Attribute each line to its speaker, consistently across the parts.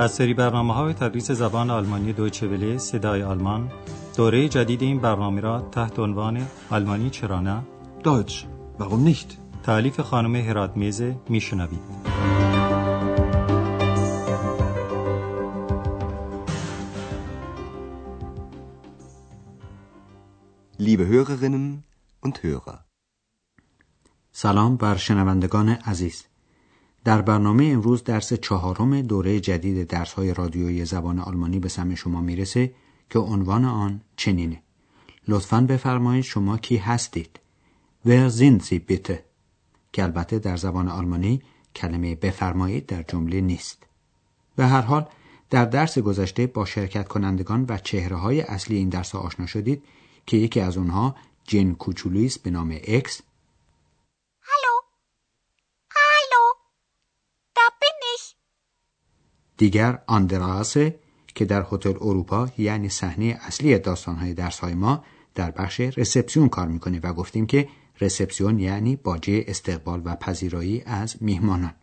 Speaker 1: از سری برنامه های تدریس زبان آلمانی دویچه وله صدای آلمان دوره جدید این برنامه را تحت عنوان آلمانی چرا نه
Speaker 2: Deutsch. Warum nicht?
Speaker 1: تعلیف خانم هرات میزه میشنوید
Speaker 3: Liebe Hörerinnen und Hörer.
Speaker 4: سلام بر شنوندگان عزیز در برنامه امروز درس چهارم دوره جدید درس های رادیویی زبان آلمانی به سمع شما می‌رسه که عنوان آن چنینه. لطفا بفرمایید شما کی هستید. Sind Sie bitte? که البته در زبان آلمانی کلمه بفرمایید در جمله نیست. به هر حال در درس گذشته با شرکت کنندگان و چهره های اصلی این درس آشنا شدید که یکی از اونها جن کوچولویی است به نام اکس
Speaker 5: Hallo. Hallo. Da bin ich.
Speaker 4: دیگر آندراسه که در هتل اروپا یعنی صحنه اصلی داستانهای درسهای ما در بخش رسپسیون کار می‌کنه و گفتیم که رسپسیون یعنی باجه استقبال و پذیرایی از میهمانان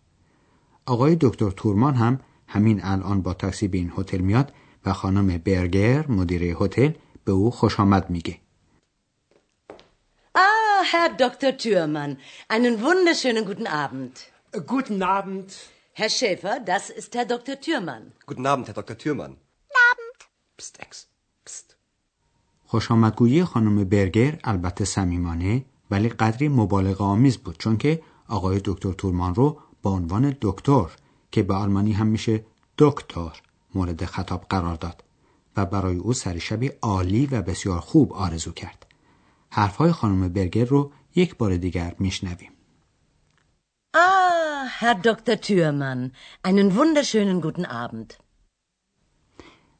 Speaker 4: آقای دکتر تورمان هم همین الان با تاکسی به این هتل میاد و خانم برگر مدیر هتل به او خوش آمد میگه
Speaker 6: Ah, Herr Dr. Thürmann, einen wunderschönen guten Abend.
Speaker 2: Guten Abend.
Speaker 6: Herr Schäfer, das ist Herr Dr. Thürmann.
Speaker 3: Guten Abend, Herr Dr. Thürmann.
Speaker 5: Abend.
Speaker 3: Psst, Ex. Psst.
Speaker 4: خوش آمدگویی خانم برگر البته صمیمانه ولی قدری مبالغه آمیز بود چون که آقای دکتر تورمان رو با عنوان دکتر که به آلمانی هم میشه دکتر مورد خطاب قرار داد و برای او سرشبی عالی و بسیار خوب آرزو کرد. حرفهای خانم برگر رو یک بار دیگر میشنویم.
Speaker 6: Herr Dr. Thürmann, einen wunderschönen guten Abend.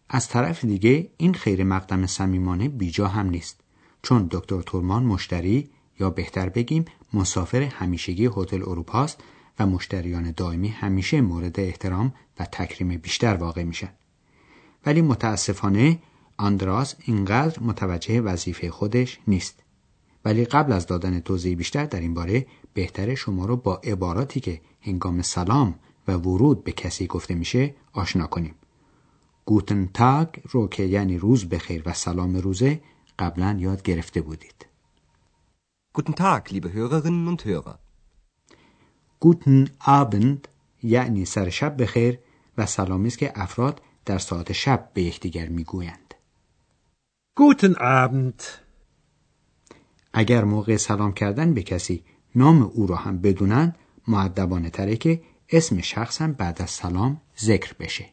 Speaker 4: از طرف دیگه این خیر مقدم صمیمانه بیجا هم نیست چون دکتر تورمان مشتری یا بهتر بگیم مسافر همیشگی هتل اروپاست و مشتریان دائمی همیشه مورد احترام و تکریم بیشتر واقع میشن ولی متاسفانه آندراس اینقدر متوجه وظیفه خودش نیست ولی قبل از دادن توضیح بیشتر در این باره بهتره شما رو با عباراتی که هنگام سلام و ورود به کسی گفته میشه آشنا کنیم گوتن تاگ رو که یعنی روز بخیر و سلام روزه قبلا یاد گرفته بودید
Speaker 3: Guten Tag, liebe Hörerinnen und Hörer.
Speaker 4: گوتن آبند یعنی سر شب بخیر و سلامی است که افراد در ساعت شب به یکدیگر می‌گویند
Speaker 2: Guten Abend.
Speaker 4: اگر موقع سلام کردن به کسی نام او را هم بدونن معدبانه تره که اسم شخص هم بعد از سلام ذکر بشه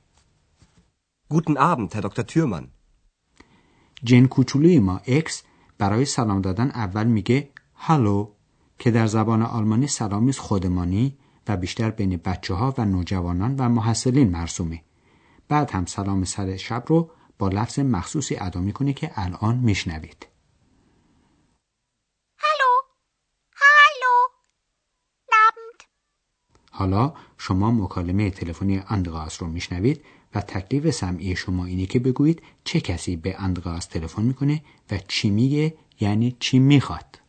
Speaker 3: Guten Abend, Herr Dr. Thürmann.
Speaker 4: جن کوچولوی ما اکس برای سلام دادن اول میگه هالو که در زبان آلمانی سلامی است خودمانی و بیشتر بین بچه ها و نوجوانان و محصلین مرسومه بعد هم سلام سر شب رو با لفظ مخصوصی ادا می‌کنه که الان میشنوید حالا شما مکالمه تلفنی اندراس رو میشنوید و تکلیف سمعی شما اینه که بگویید چه کسی به اندراس تلفن می‌کنه و چی میگه یعنی چی می‌خواد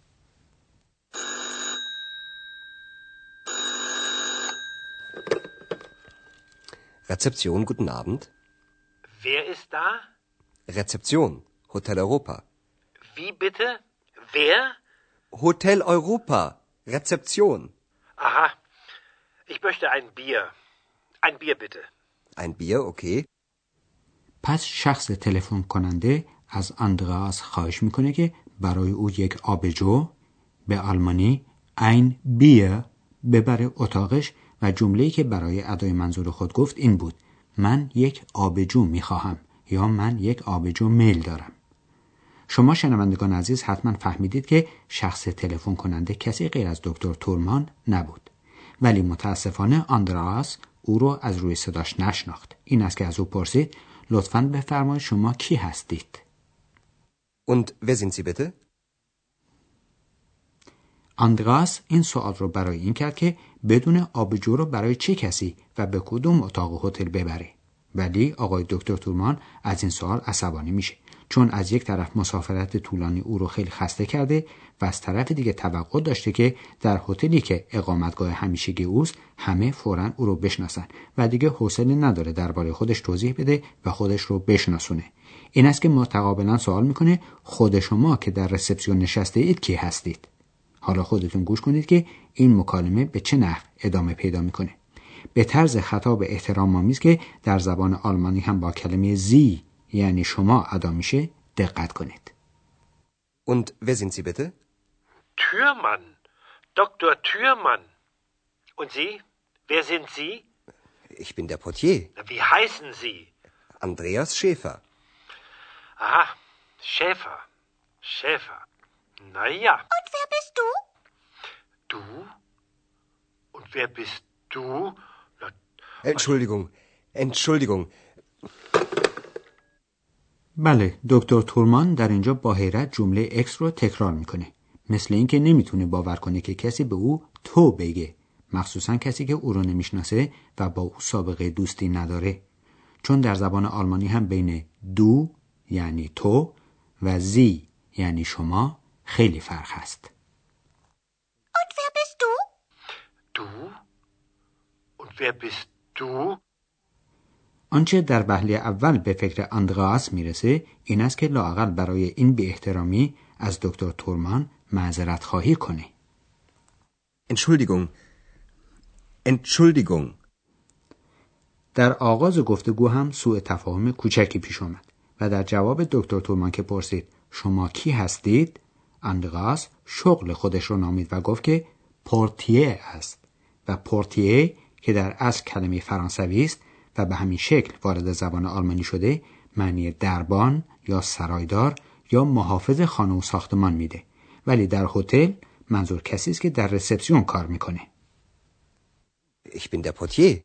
Speaker 3: Rezeption, guten Abend.
Speaker 7: Wer ist da?
Speaker 3: Rezeption, Hotel Europa.
Speaker 7: Wie bitte? Wer?
Speaker 3: Hotel Europa. Rezeption.
Speaker 7: Aha. Ich möchte ein Bier. Ein Bier bitte.
Speaker 3: Ein Bier, okay.
Speaker 4: پس شخص تلفن کننده از اندراس خواهش می‌کنه که برای او یک آبجو به آلمانی این بیر ببره اتاقش و جمله‌ای که برای ادای منظور خود گفت این بود من یک آبجو می‌خواهم یا من یک آبجو میل دارم شما شنوندگان عزیز حتما فهمیدید که شخص تلفن کننده کسی غیر از دکتر تورمان نبود ولی متاسفانه آندراس او رو از روی صداش نشناخت. این است که از او پرسید لطفا بفرمایید شما کی هستید؟
Speaker 3: Und wer sind Sie bitte?
Speaker 4: آندراس این سوال رو برای این کرد که بدون آبجو رو برای چه کسی و به کدوم اتاق هتل ببره. ولی آقای دکتر تورمان از این سوال عصبانی میشه. چون از یک طرف مسافرت طولانی او رو خیلی خسته کرده و از طرف دیگه توقع داشته که در هتلی که اقامتگاه همیشگی اوست همه فورا او رو بشناسن و دیگه حوصله نداره درباره خودش توضیح بده و خودش رو بشناسونه. این است که متقابلا سوال می‌کنه خود شما که در رسپسیون نشسته اید کی هستید؟ حالا خودتون گوش کنید که این مکالمه به چه نحو ادامه پیدا می‌کنه. به طرز خطاب احترام آمیز که در زبان آلمانی هم با کلمه زی یعنی شما ادا میشه دقت کنید
Speaker 3: Und wer sind Sie bitte?
Speaker 7: Türmann. Dr. Türmann. Und Sie? Wer sind Sie?
Speaker 3: Ich bin der Portier,
Speaker 7: Na, Wie heißen Sie?
Speaker 3: Andreas Schäfer.
Speaker 7: Aha, Schäfer. Schäfer. Na ja.
Speaker 5: Und wer bist du?
Speaker 7: Du? Und wer bist du? Na,
Speaker 3: Entschuldigung, Entschuldigung.
Speaker 4: بله دکتر تورمان در اینجا با حیرت جمله اکس رو تکرار می‌کنه مثل اینکه نمی‌تونه باور کنه که کسی به او تو بگه مخصوصا کسی که او رو نمی‌شناسه و با او سابقه دوستی نداره چون در زبان آلمانی هم بین دو یعنی تو و زی یعنی شما خیلی فرق هست
Speaker 5: Und wer bist du?
Speaker 7: du? Und wer bist du?
Speaker 4: آنچه در بهله اول به فکر اندراس می‌رسه این است که لاقل برای این بی احترامی از دکتر تورمان معذرت خواهی کنه
Speaker 3: Entschuldigung. Entschuldigung.
Speaker 4: در آغاز گفتگو هم سوء تفاهم کوچکی پیش آمد و در جواب دکتر تورمان که پرسید شما کی هستید اندراس شغل خودش رو نامید و گفت که پورتیه است و پورتیه که در اصل کلمه فرانسوی است و به همین شکل وارد زبان آلمانی شده معنی دربان یا سرایدار یا محافظ خانه و ساختمان میده. ولی در هتل منظور کسی است که در رسپسیون کار می‌کنه.
Speaker 3: Ich bin der Portier.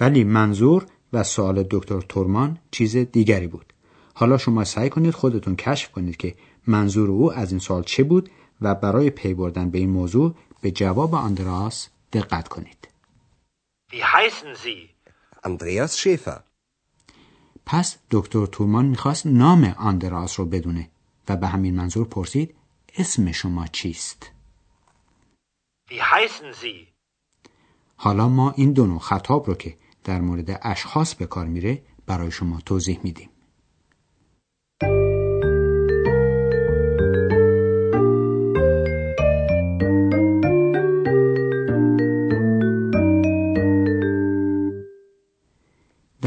Speaker 4: ولی منظور و سوال دکتر تورمان چیز دیگری بود. حالا شما سعی کنید خودتون کشف کنید که منظور او از این سوال چه بود و برای پی بردن به این موضوع به جواب آندراس دقت کنید.
Speaker 7: Wie heißen Sie?
Speaker 3: Andreas Schäfer.
Speaker 4: پس دکتر تورمان می‌خواست نام آندراس رو بدونه و به همین منظور پرسید اسم شما چیست؟
Speaker 7: Wie heißen Sie?
Speaker 4: حالا ما این دو نوع خطاب رو که در مورد اشخاص به کار میره برای شما توضیح میدیم.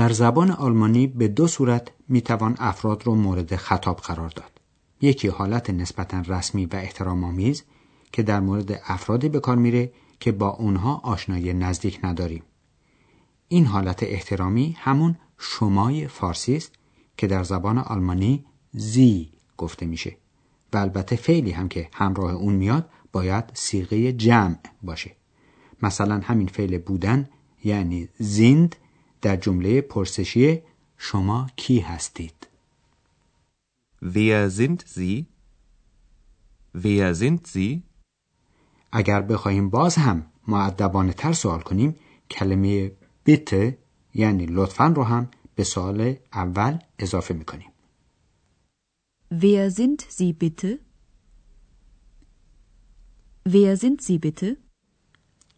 Speaker 4: در زبان آلمانی به دو صورت می‌توان افراد رو مورد خطاب قرار داد. یکی حالت نسبتا رسمی و احترام آمیز که در مورد افرادی به کار میره که با اونها آشنایی نزدیک نداریم. این حالت احترامی همون شمای فارسی است که در زبان آلمانی زی گفته میشه و البته فعلی هم که همراه اون میاد باید سیغه جمع باشه. مثلا همین فعل بودن یعنی زیند در جمله پرسشی شما کی هستید؟
Speaker 8: Wer sind Sie? Wer sind Sie?
Speaker 4: اگر بخواهیم باز هم معدبانه تر سوال کنیم کلمه بیته یعنی لطفا رو هم به سوال اول اضافه می‌کنیم
Speaker 9: Wer sind Sie bitte? Wer sind Sie bitte?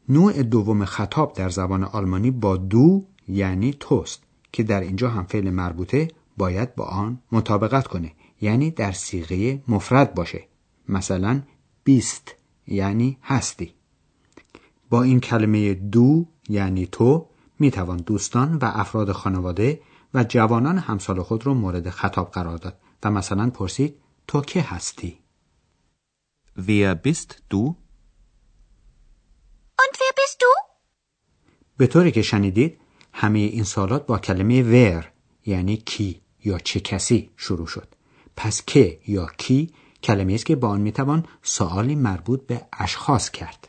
Speaker 4: نوع دوم خطاب در زبان آلمانی با دو یعنی توست که در اینجا هم فعل مربوطه باید با آن مطابقت کنه یعنی در سیغه مفرد باشه مثلا بیست یعنی هستی با این کلمه دو یعنی تو می‌توان دوستان و افراد خانواده و جوانان همسال خود رو مورد خطاب قرار داد و مثلا پرسید تو که هستی؟
Speaker 8: Wer bist du?
Speaker 5: Und wer bist du?
Speaker 4: به طوری که شنیدید همه این سالات با کلمه ور یعنی کی یا چه کسی شروع شد پس که یا کی کلمه است که با آن می‌توان سوالی مربوط به اشخاص کرد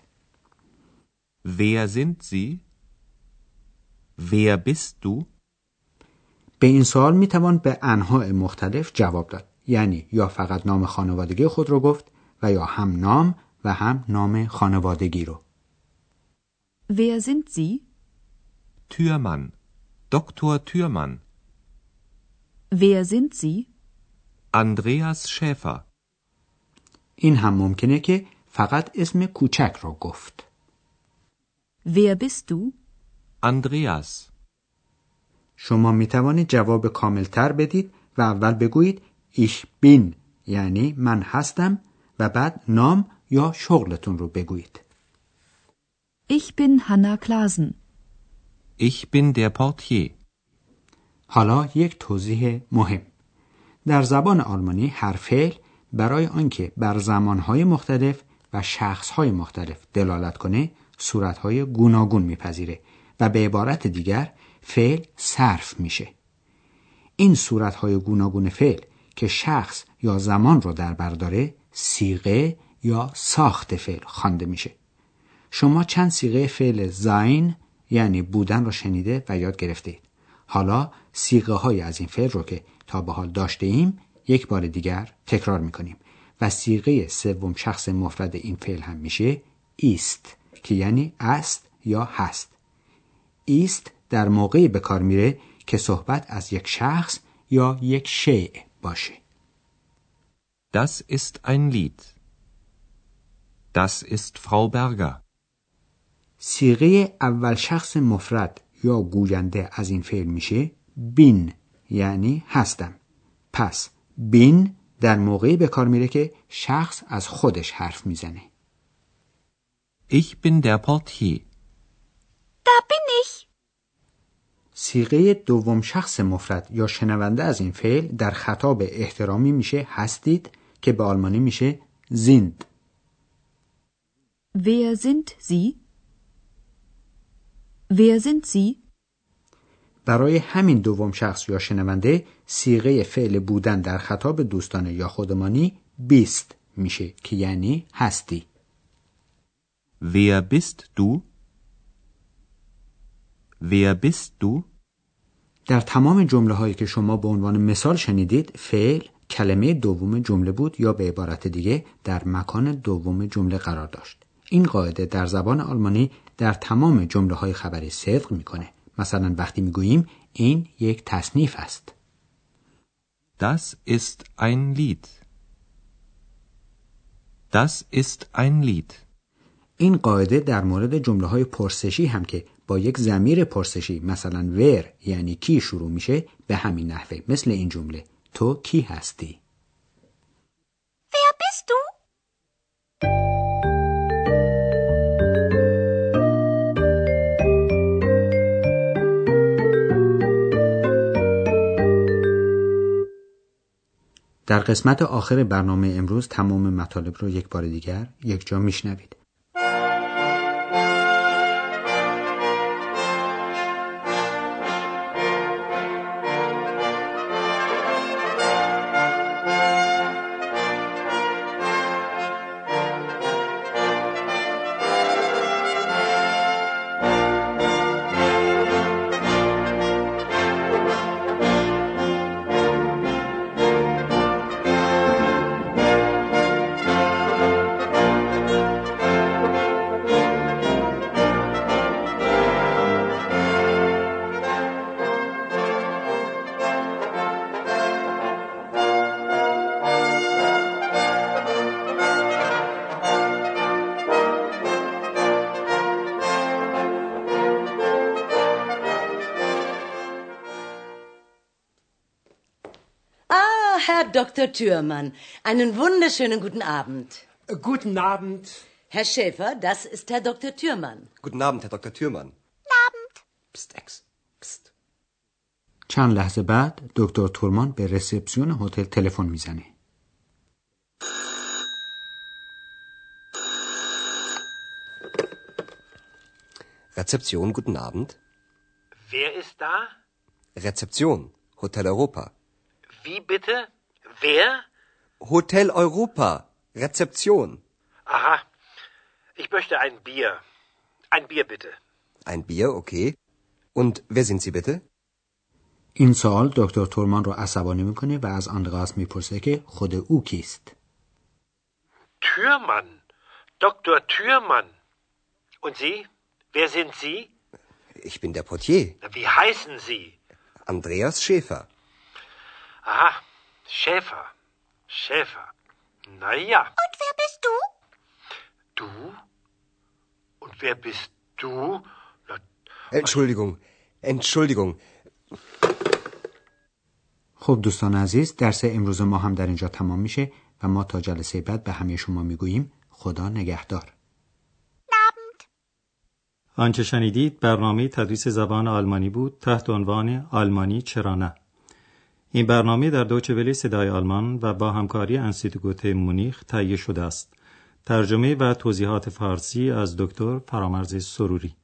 Speaker 8: Wer sind Sie? Wer bist du?
Speaker 4: به این سوال می‌توان به انواع مختلف جواب داد یعنی یا فقط نام خانوادگی خود رو گفت و یا هم نام و هم نام خانوادگی رو
Speaker 9: Wer sind Sie?
Speaker 8: Türmann. Dr. Türmann.
Speaker 9: Wer sind Sie?
Speaker 8: Andreas Schäfer.
Speaker 4: این هم ممکنه که فقط اسم کوچک را گفت.
Speaker 9: Wer bist du?
Speaker 8: Andreas.
Speaker 4: شما می توانید جواب کاملتر بدید و اول بگویید ich bin یعنی من هستم و بعد نام یا شغلتون رو بگویید.
Speaker 9: Ich bin Hanna Klasen.
Speaker 8: Ich bin der Portier.
Speaker 4: حالا یک توضیح مهم. در زبان آلمانی هر فعل برای آنکه بر زمانهای مختلف و شخصهای مختلف دلالت کنه صورتهای گوناگون میپذیره و به عبارت دیگر فعل صرف میشه. این صورتهای گوناگون فعل که شخص یا زمان رو در بر داره سیغه یا ساخت فعل خوانده میشه. شما چند سیغه فعل زاین یعنی بودن رو شنیده و یاد گرفته اید. حالا سیغه های از این فعل رو که تا به حال داشته ایم یک بار دیگر تکرار می‌کنیم و سیغه سوم شخص مفرد این فعل هم میشه ایست که یعنی است یا هست. ایست در موقعی به کار میره که صحبت از یک شخص یا یک شیء باشه.
Speaker 8: Das ist ein Lied. Das ist Frau Berger.
Speaker 4: سیغه اول شخص مفرد یا گوینده از این فعل میشه بین یعنی هستم پس بین در موقعی به کار میره که شخص از خودش حرف می‌زنه
Speaker 8: Ich bin der Portier.
Speaker 5: Da bin ich.
Speaker 4: سیغه دوم شخص مفرد یا شنونده از این فعل در خطاب احترامی میشه هستید که به آلمانی میشه زیند
Speaker 9: Wer sind Sie? Wer sind Sie?
Speaker 4: برای همین دوم شخص یا شنونده سیغه فعل بودن در خطاب دوستانه یا خودمانی بیست میشه که یعنی هستی
Speaker 8: Wer bist du? Wer bist du?
Speaker 4: در تمام جمله هایی که شما به عنوان مثال شنیدید فعل کلمه دوم جمله بود یا به عبارت دیگه در مکان دوم جمله قرار داشت این قاعده در زبان آلمانی در تمام جمله های خبری صدق می‌کنه مثلا وقتی می‌گوییم این یک تصنیف است
Speaker 8: Das ist ein Lied. Das ist ein Lied.
Speaker 4: این قاعده در مورد جمله های پرسشی هم که با یک زمیر پرسشی مثلا ور یعنی کی شروع میشه به همین نحوه مثل این جمله تو کی هستی در قسمت آخر برنامه امروز تمام مطالب رو یک بار دیگر یک جا میشنوید.
Speaker 6: Herr Dr. Thürmann, einen wunderschönen guten Abend.
Speaker 2: Guten Abend.
Speaker 6: Herr Schäfer, das ist Herr Dr. Thürmann.
Speaker 3: Guten Abend, Herr Dr. Thürmann.
Speaker 5: Abend.
Speaker 3: Psst, Ex. Psst.
Speaker 4: چند لحظه بعد دکتر تورمان به رسپسیون هتل تلفن میزنه
Speaker 3: Rezeption, guten Abend.
Speaker 7: Wer ist da?
Speaker 3: Rezeption, Hotel Europa.
Speaker 7: Wie bitte? Wer?
Speaker 3: Hotel Europa, Rezeption.
Speaker 7: Aha. Ich möchte ein Bier. Ein Bier bitte.
Speaker 3: Ein Bier, okay. Und wer sind Sie bitte?
Speaker 4: این سوال دکتر تورمان رو عصبانی میکنه و از آندراس میپرسه که خود او کیست
Speaker 7: Türmann. Dr. Türmann. Und Sie? Wer sind Sie?
Speaker 3: Ich bin der Portier,
Speaker 7: Wie heißen Sie?
Speaker 3: Andreas Schäfer.
Speaker 7: Aha, Schäfer. Schäfer. Na ja.
Speaker 5: Und wer bist du?
Speaker 7: Du? Und wer bist du? Na,
Speaker 3: Entschuldigung, Entschuldigung.
Speaker 4: خب دوستان عزیز درس امروز ما هم در اینجا تمام میشه و ما تا جلسه بعد به همه شما می‌گوییم خدا نگهدار.
Speaker 1: آنچه شنیدید برنامه تدریس زبان آلمانی بود تحت عنوان آلمانی چرا نه این برنامه در دوچه صدای آلمان و با همکاری انستیتوت مونیخ تهیه شده است. ترجمه و توضیحات فارسی از دکتر فرامرز سروری.